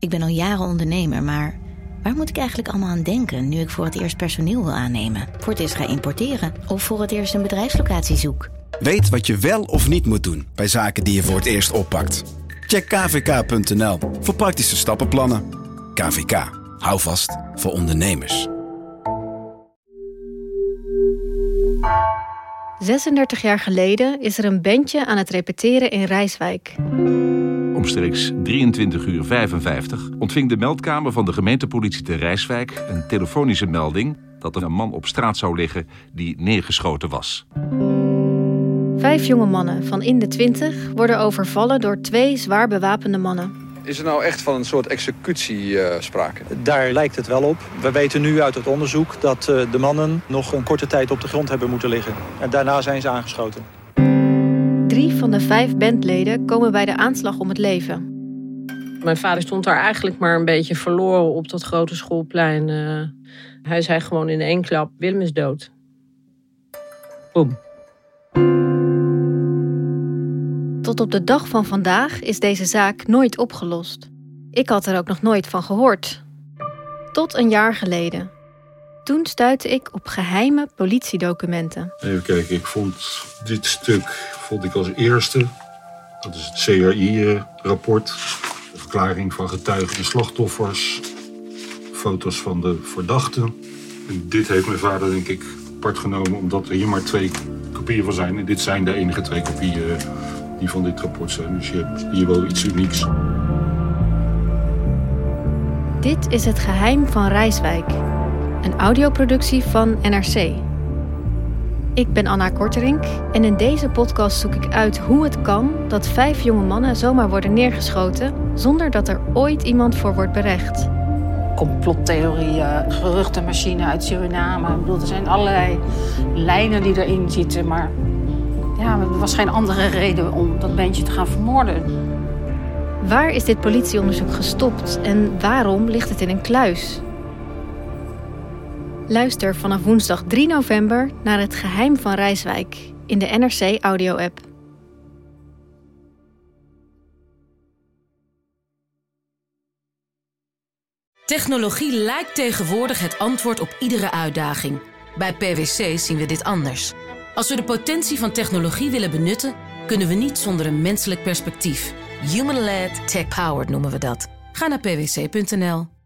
Ik ben al jaren ondernemer, maar waar moet ik eigenlijk allemaal aan denken nu ik voor het eerst personeel wil aannemen, voor het eerst ga importeren of voor het eerst een bedrijfslocatie zoek? Weet wat je wel of niet moet doen bij zaken die je voor het eerst oppakt. Check kvk.nl voor praktische stappenplannen. KVK, hou vast voor ondernemers. 36 jaar geleden is er een bandje aan het repeteren in Rijswijk. Omstreeks 23 uur 55 ontving de meldkamer van de gemeentepolitie te Rijswijk een telefonische melding dat er een man op straat zou liggen die neergeschoten was. Vijf jonge mannen van in de 20 worden overvallen door twee zwaar bewapende mannen. Is er nou echt van een soort executie eh, sprake? Daar lijkt het wel op. We weten nu uit het onderzoek dat eh, de mannen nog een korte tijd op de grond hebben moeten liggen. En daarna zijn ze aangeschoten. Drie van de vijf bandleden komen bij de aanslag om het leven. Mijn vader stond daar eigenlijk maar een beetje verloren op dat grote schoolplein. Eh, hij zei gewoon in één klap: Willem is dood. Boom. Tot op de dag van vandaag is deze zaak nooit opgelost. Ik had er ook nog nooit van gehoord. Tot een jaar geleden. Toen stuitte ik op geheime politiedocumenten. Even kijken, ik vond dit stuk vond ik als eerste. Dat is het CRI-rapport. De verklaring van getuigen en slachtoffers. Foto's van de verdachten. En dit heeft mijn vader denk ik apart genomen omdat er hier maar twee kopieën van zijn. En dit zijn de enige twee kopieën die van dit rapport zijn. Dus je hebt hier wel iets unieks. Dit is Het Geheim van Rijswijk, een audioproductie van NRC. Ik ben Anna Korterink en in deze podcast zoek ik uit hoe het kan dat vijf jonge mannen zomaar worden neergeschoten zonder dat er ooit iemand voor wordt berecht. Complottheorieën, geruchtenmachine uit Suriname. Ik bedoel, er zijn allerlei lijnen die erin zitten, maar ja, er was geen andere reden om dat bandje te gaan vermoorden. Waar is dit politieonderzoek gestopt en waarom ligt het in een kluis? Luister vanaf woensdag 3 november naar Het Geheim van Rijswijk in de NRC Audio-app. Technologie lijkt tegenwoordig het antwoord op iedere uitdaging. Bij PwC zien we dit anders. Als we de potentie van technologie willen benutten, kunnen we niet zonder een menselijk perspectief. Human-led, tech-powered noemen we dat. Ga naar pwc.nl.